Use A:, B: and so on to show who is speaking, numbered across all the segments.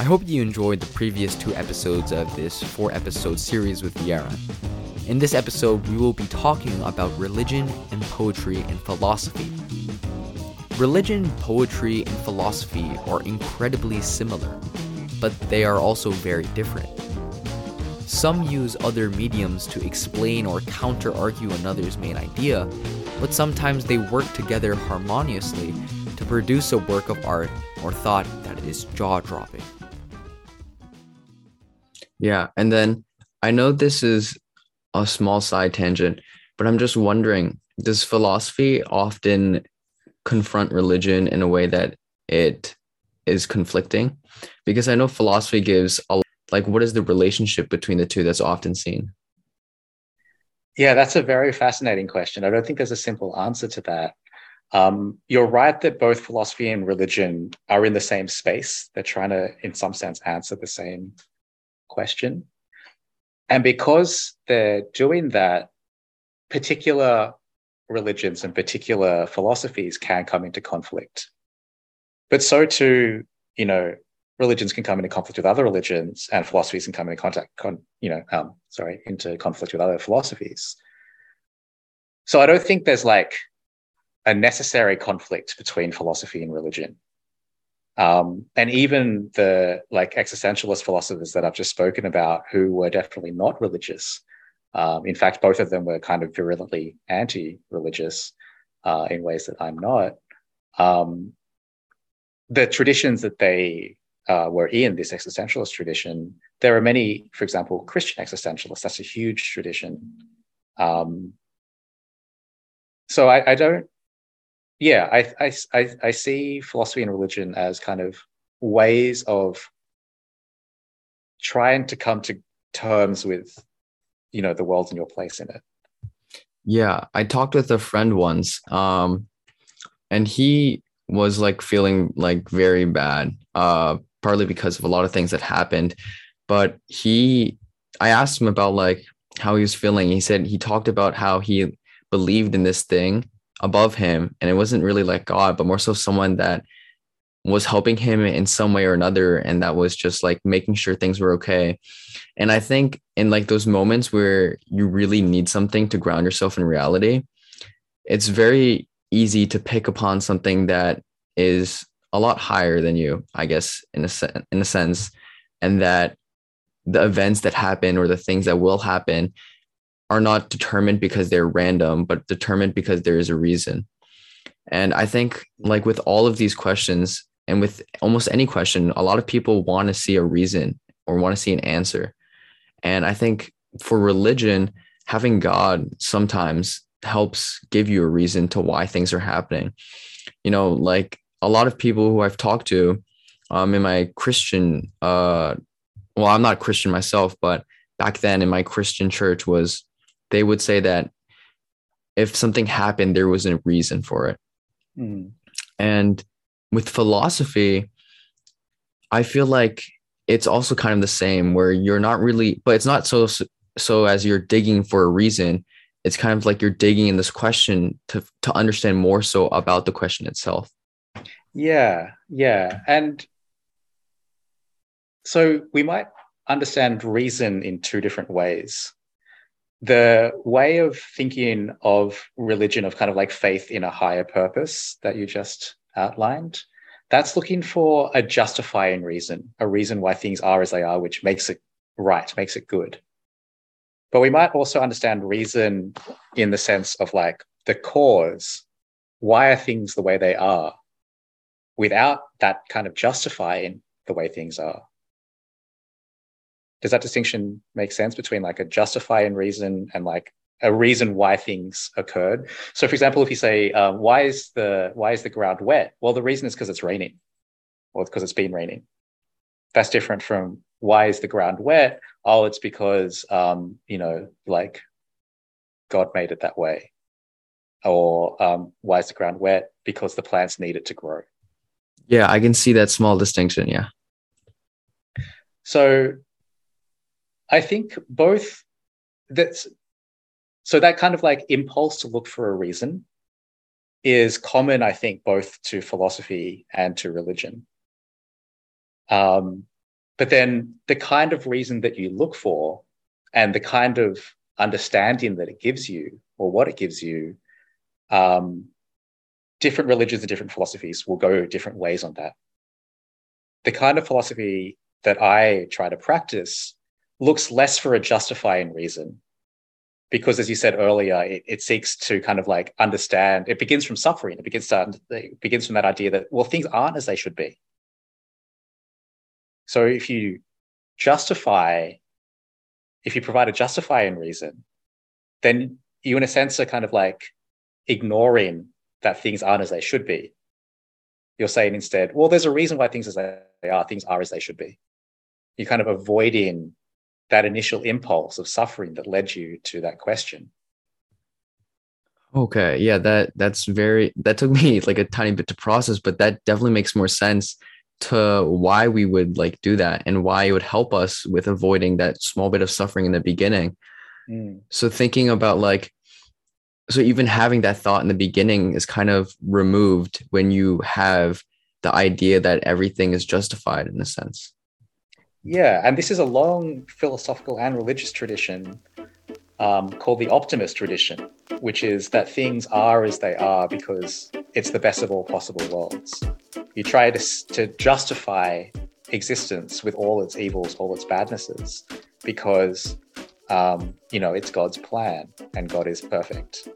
A: I hope you enjoyed the previous two episodes of this four episode series with Viera. In this episode, we will be talking about religion and poetry and philosophy. Religion, poetry, and philosophy are incredibly similar, but they are also very different. Some use other mediums to explain or counter argue another's main idea, but sometimes they work together harmoniously to produce a work of art or thought that is jaw dropping.
B: Yeah, and then I know this is a small side tangent, but I'm just wondering does philosophy often confront religion in a way that it is conflicting? Because I know philosophy gives a like what is the relationship between the two that's often seen?
C: Yeah, that's a very fascinating question. I don't think there's a simple answer to that. Um, you're right that both philosophy and religion are in the same space. They're trying to, in some sense, answer the same question. And because they're doing that, particular religions and particular philosophies can come into conflict. But so too, you know, religions can come into conflict with other religions, and philosophies can come into contact, con, you know, um, sorry, into conflict with other philosophies. So I don't think there's like a necessary conflict between philosophy and religion. Um, and even the like existentialist philosophers that I've just spoken about, who were definitely not religious. Um, in fact, both of them were kind of virulently anti-religious uh, in ways that I'm not. Um, the traditions that they uh, were in, this existentialist tradition, there are many, for example, Christian existentialists. That's a huge tradition. Um, so I, I don't yeah, I, I, I, see philosophy and religion as kind of ways of trying to come to terms with, you know, the world and your place in it.
B: Yeah, I talked with a friend once, um, and he was like feeling like very bad, uh, partly because of a lot of things that happened. But he, I asked him about like how he was feeling. He said he talked about how he believed in this thing above him and it wasn't really like god but more so someone that was helping him in some way or another and that was just like making sure things were okay. And i think in like those moments where you really need something to ground yourself in reality it's very easy to pick upon something that is a lot higher than you i guess in a in a sense and that the events that happen or the things that will happen are not determined because they're random, but determined because there is a reason. And I think, like with all of these questions, and with almost any question, a lot of people want to see a reason or want to see an answer. And I think for religion, having God sometimes helps give you a reason to why things are happening. You know, like a lot of people who I've talked to um, in my Christian, uh, well, I'm not Christian myself, but back then in my Christian church was they would say that if something happened, there was a reason for it. Mm. And with philosophy, I feel like it's also kind of the same where you're not really, but it's not so, so as you're digging for a reason, it's kind of like you're digging in this question to, to understand more so about the question itself.
C: Yeah. Yeah. And so we might understand reason in two different ways the way of thinking of religion, of kind of like faith in a higher purpose that you just outlined, that's looking for a justifying reason, a reason why things are as they are, which makes it right, makes it good. But we might also understand reason in the sense of like the cause. Why are things the way they are without that kind of justifying the way things are? Does that distinction make sense between like a justifying reason and like a reason why things occurred? So for example if you say uh, why is the why is the ground wet? Well the reason is because it's raining or because it's been raining. That's different from why is the ground wet? Oh it's because um, you know like god made it that way. Or um, why is the ground wet? Because the plants need it to grow.
B: Yeah i can see that small distinction yeah.
C: So I think both that's so that kind of like impulse to look for a reason is common, I think, both to philosophy and to religion. Um, but then the kind of reason that you look for and the kind of understanding that it gives you or what it gives you, um, different religions and different philosophies will go different ways on that. The kind of philosophy that I try to practice looks less for a justifying reason because as you said earlier it, it, seeks to kind of like understand it begins from suffering. It begins to it begins from that idea that well things aren't as they should be. So if you justify if you provide a justifying reason then you in a sense are kind of like ignoring that things aren't as they should be. You're saying instead well there's a reason why things as they are things are as they should be. You're kind of avoiding that initial impulse of suffering that led you to that question?
B: Okay yeah that that's very that took me like a tiny bit to process but that definitely makes more sense to why we would like do that and why it would help us with avoiding that small bit of suffering in the beginning. Mm. so thinking about like so even having that thought in the beginning is kind of removed when you have the idea that everything is justified in a sense
C: yeah, and this is a long philosophical and religious tradition um, called the optimist tradition, which is that things are as they are because it's the best of all possible worlds. You try to, to justify existence with all its evils, all its badnesses, because um, you know it's God's plan and God is perfect.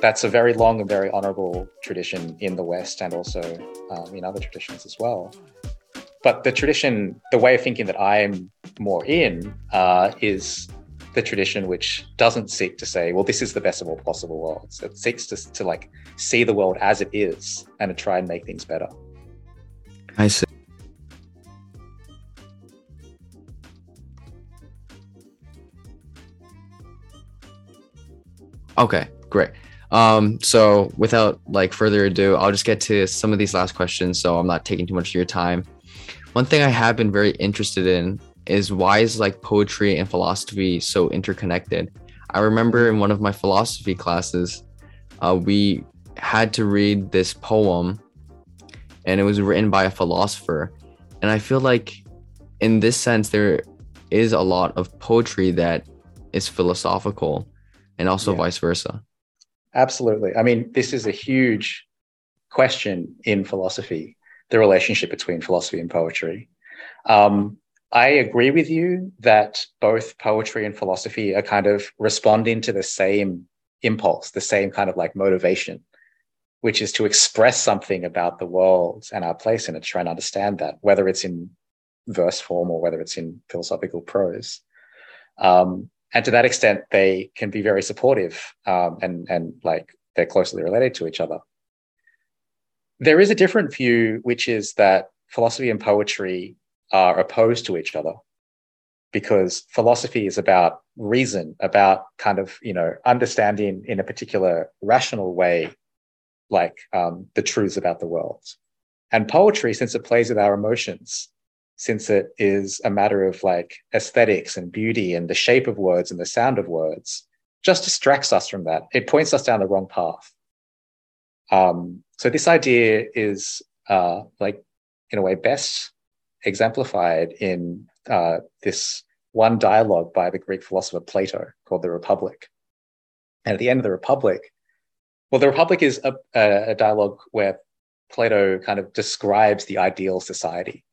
C: That's a very long and very honorable tradition in the West and also um, in other traditions as well. But the tradition, the way of thinking that I'm more in, uh, is the tradition which doesn't seek to say, well, this is the best of all possible worlds. It seeks to, to like see the world as it is and to try and make things better.
B: I see. Okay, great. Um, so without like further ado, I'll just get to some of these last questions so I'm not taking too much of your time one thing I have been very interested in is why is like poetry and philosophy so interconnected? I remember in one of my philosophy classes, uh, we had to read this poem and it was written by a philosopher. And I feel like in this sense, there is a lot of poetry that is philosophical and also yeah. vice versa.
C: Absolutely. I mean, this is a huge question in philosophy the relationship between philosophy and poetry. Um, I agree with you that both poetry and philosophy are kind of responding to the same impulse, the same kind of like motivation, which is to express something about the world and our place in it, try and understand that, whether it's in verse form or whether it's in philosophical prose. Um, and to that extent, they can be very supportive um, and and like they're closely related to each other. There is a different view, which is that philosophy and poetry are opposed to each other because philosophy is about reason, about kind of, you know, understanding in a particular rational way, like um, the truths about the world. And poetry, since it plays with our emotions, since it is a matter of like aesthetics and beauty and the shape of words and the sound of words, just distracts us from that. It points us down the wrong path. Um, so this idea is uh, like, in a way, best exemplified in uh, this one dialogue by the Greek philosopher Plato called the Republic. And at the end of the Republic, well, the Republic is a, a, a dialogue where Plato kind of describes the ideal society.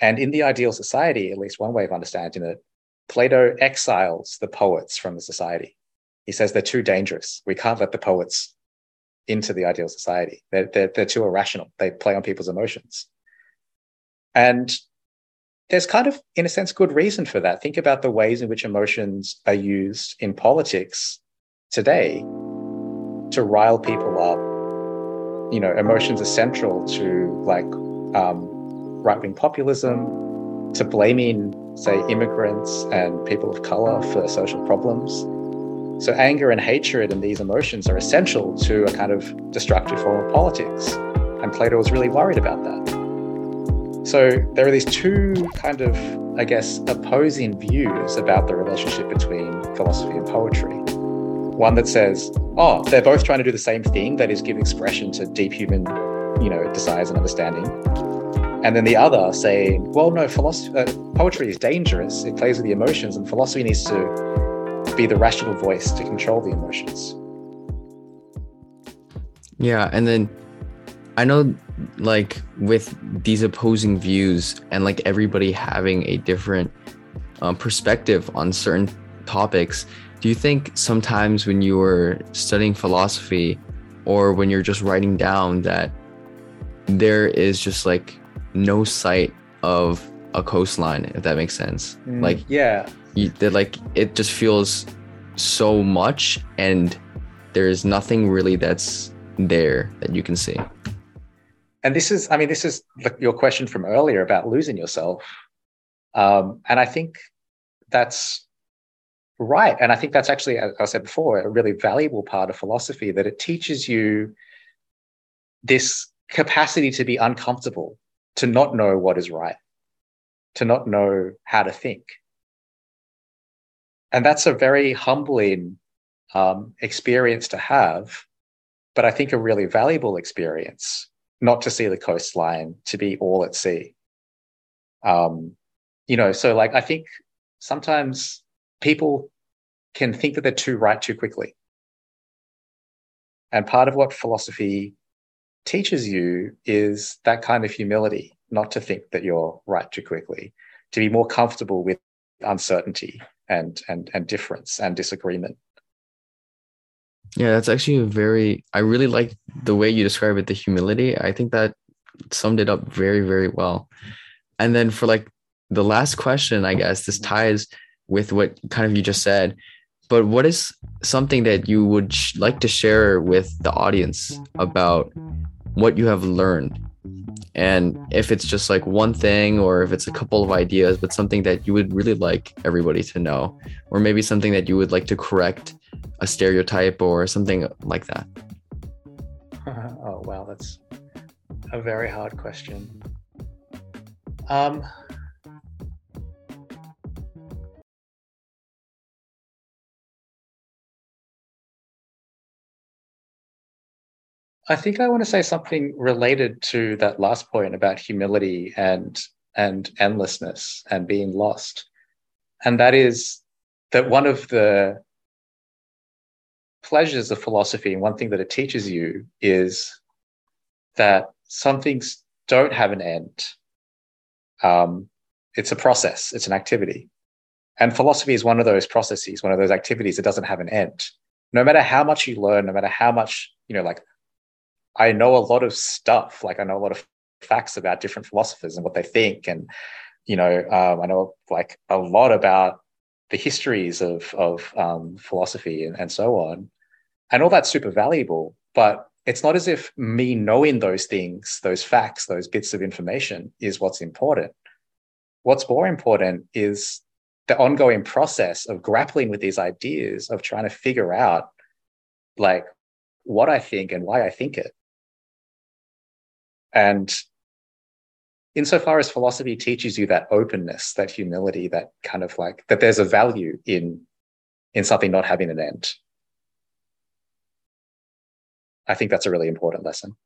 C: And in the ideal society, at least one way of understanding it, Plato exiles the poets from the society. He says they're too dangerous. We can't let the poets into the ideal society. They're, they're, they're too irrational. They play on people's emotions. And there's kind of, in a sense, good reason for that. Think about the ways in which emotions are used in politics today to rile people up. You know, emotions are central to like um, right wing populism, to blaming, say, immigrants and people of color for social problems so, anger and hatred and these emotions are essential to a kind of destructive form of politics. And Plato was really worried about that. So, there are these two kind of, I guess, opposing views about the relationship between philosophy and poetry. One that says, oh, they're both trying to do the same thing, that is, give expression to deep human, you know, desires and understanding. and then the other saying, well, no, philosophy, uh, poetry is dangerous. It plays with the emotions, and philosophy needs to be the rational voice to control the emotions.
B: Yeah, and then I know like with these opposing views and like everybody having a different um, perspective on certain topics, do you think sometimes when you were studying philosophy or when you're just writing down that there is just like no sight of a coastline, if that makes sense?
C: Mm,
B: like,
C: yeah,
B: you, like it just feels so much and there is nothing really that's there that you can see.
C: And this is, I mean, this is your question from earlier about losing yourself. Um, and I think that's right. And I think that's actually, as I said before, a really valuable part of philosophy that it teaches you this capacity to be uncomfortable, to not know what is right, to not know how to think. And that's a very humbling um, experience to have but I think a really valuable experience not to see the coastline, to be all at sea. Um, you know, so like I think sometimes people can think that they're too right too quickly. And part of what philosophy teaches you is that kind of humility, not to think that you're right too quickly, to be more comfortable with uncertainty and and and difference and disagreement.
B: Yeah, that's actually a very, I really like the way you describe it, the humility. I think that summed it up very, very well. And then for like the last question, I guess this ties with what kind of you just said. But what is something that you would sh- like to share with the audience about what you have learned? And if it's just like one thing or if it's a couple of ideas, but something that you would really like everybody to know, or maybe something that you would like to correct a stereotype or something like that?
C: oh wow, that's a very hard question. Um, I think I want to say something related to that last point about humility and and endlessness and being lost. And that is that one of the pleasures of philosophy, and one thing that it teaches you is that some things don't have an end. Um, it's a process, it's an activity. And philosophy is one of those processes, one of those activities that doesn't have an end. No matter how much you learn, no matter how much, you know, like I know a lot of stuff, like I know a lot of facts about different philosophers and what they think. And, you know, um, I know like a lot about the histories of, of um, philosophy and, and so on and all that's super valuable but it's not as if me knowing those things those facts those bits of information is what's important what's more important is the ongoing process of grappling with these ideas of trying to figure out like what i think and why i think it and insofar as philosophy teaches you that openness that humility that kind of like that there's a value in in something not having an end I think that's a really important lesson.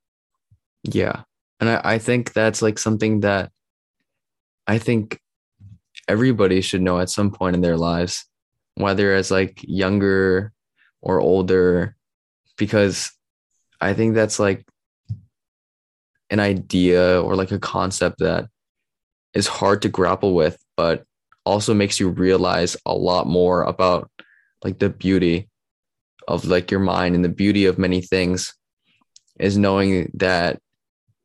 B: Yeah. And I, I think that's like something that I think everybody should know at some point in their lives, whether as like younger or older, because I think that's like an idea or like a concept that is hard to grapple with, but also makes you realize a lot more about like the beauty of like your mind and the beauty of many things is knowing that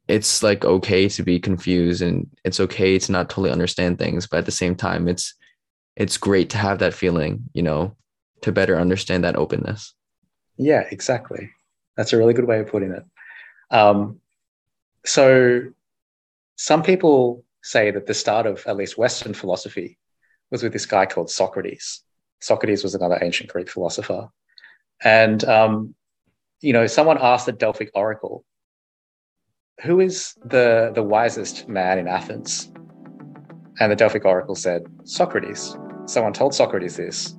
B: it's like okay to be confused and it's okay to not totally understand things but at the same time it's it's great to have that feeling you know to better understand that openness.
C: Yeah exactly. That's a really good way of putting it. Um, so some people say that the start of at least western philosophy was with this guy called socrates socrates was another ancient greek philosopher and um, you know, someone asked the Delphic Oracle, who is the, the wisest man in Athens? And the Delphic Oracle said, Socrates. Someone told Socrates this.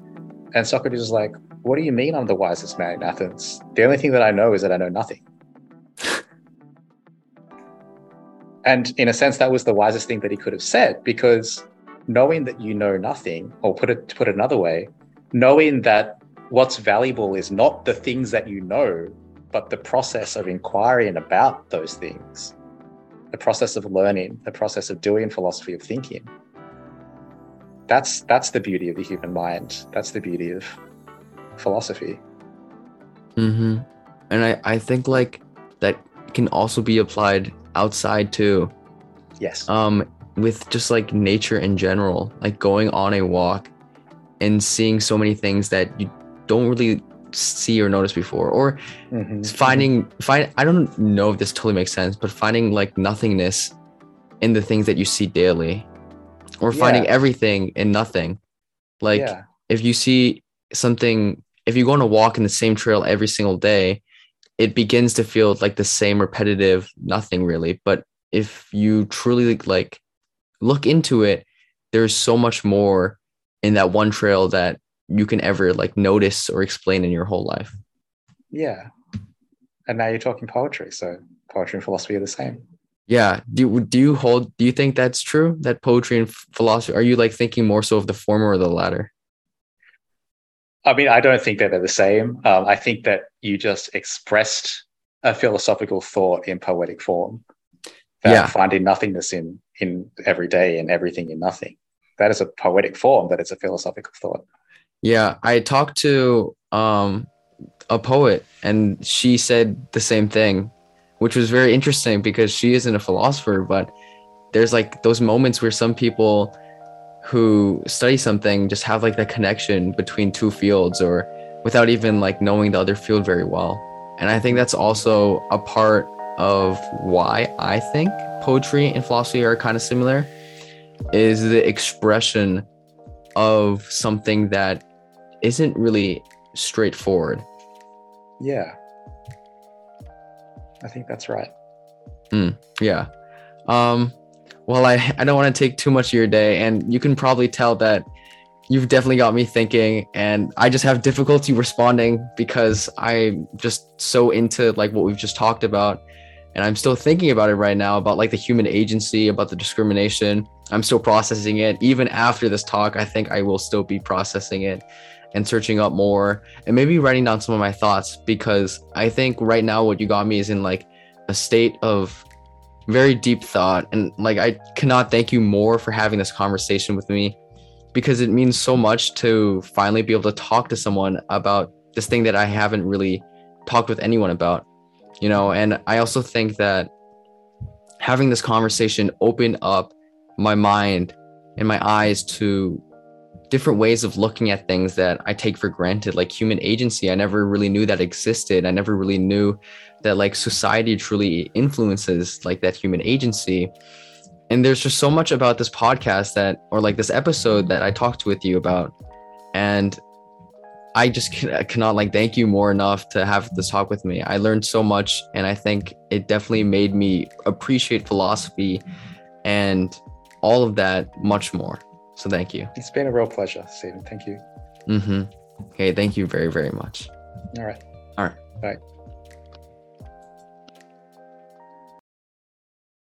C: And Socrates was like, What do you mean I'm the wisest man in Athens? The only thing that I know is that I know nothing. And in a sense, that was the wisest thing that he could have said because knowing that you know nothing, or put it to put it another way, knowing that what's valuable is not the things that you know, but the process of inquiring about those things, the process of learning, the process of doing philosophy of thinking. That's that's the beauty of the human mind. That's the beauty of philosophy.
B: Mm-hmm. And I, I think like that can also be applied outside too.
C: Yes.
B: Um, with just like nature in general, like going on a walk and seeing so many things that you don't really see or notice before, or
C: Mhm.
B: finding find I don't know if this totally makes sense, but finding like nothingness in the things that you see daily, or finding everything in nothing. Like
C: yeah.
B: if you see something if you go on a walk in the same trail every single day it begins to feel like the same repetitive nothing really but if you truly like look into it there's so much more in that one trail that you can ever like notice or explain in your whole life
C: Yeah. And now you're talking poetry. So poetry and philosophy are the same.
B: yeah do you, do you hold do you think that's true that poetry and philosophy are you like thinking more so of the former or the latter
C: I mean, I don't think that they're the same. Um, I think that you just expressed a philosophical thought in poetic form. That
B: Yeah.
C: finding nothingness in in every day and everything in nothing. That is a poetic form, but it's a philosophical thought.
B: Yeah, I talked to um a poet and she said the same thing, which was very interesting because she isn't a philosopher, but there's like those moments where some people who study something just have like that connection between two fields or without even like knowing the other field very well. And I think that's also a part of why I think poetry and philosophy are kind of similar is the expression of something that isn't really straightforward.
C: Yeah. I think that's right.
B: Yeah. Um well I I don't want to take too much of your day and you can probably tell that you've definitely got me thinking and I just have difficulty responding because I'm just so into like what we've just talked about and I'm still thinking about it right now about like the human agency about the discrimination. I'm still processing it even after this talk. I think I will still be processing it and searching up more and maybe writing down some of my thoughts because I think right now what you got me is in like a state of very deep thought. And like I cannot thank you more for having this conversation with me because it means so much to finally be able to talk to someone about this thing that I haven't really talked with anyone about you know? And I also think that having this conversation opened up my mind and my eyes to different ways of looking at things that I take for granted, like human agency. I never really knew that existed. I never really knew that like society truly influences like that human agency. And there's just so much about this podcast that, or like this episode that I talked with you about. And I just can, cannot like thank you more enough to have this talk with me. I learned so much, and I think it definitely made me appreciate philosophy and all of that much more. So thank you.
C: It's been a real pleasure, Stephen. Thank you.
B: Mm-hmm. Okay, thank you very, very much.
C: All right.
B: All right.
C: Bye.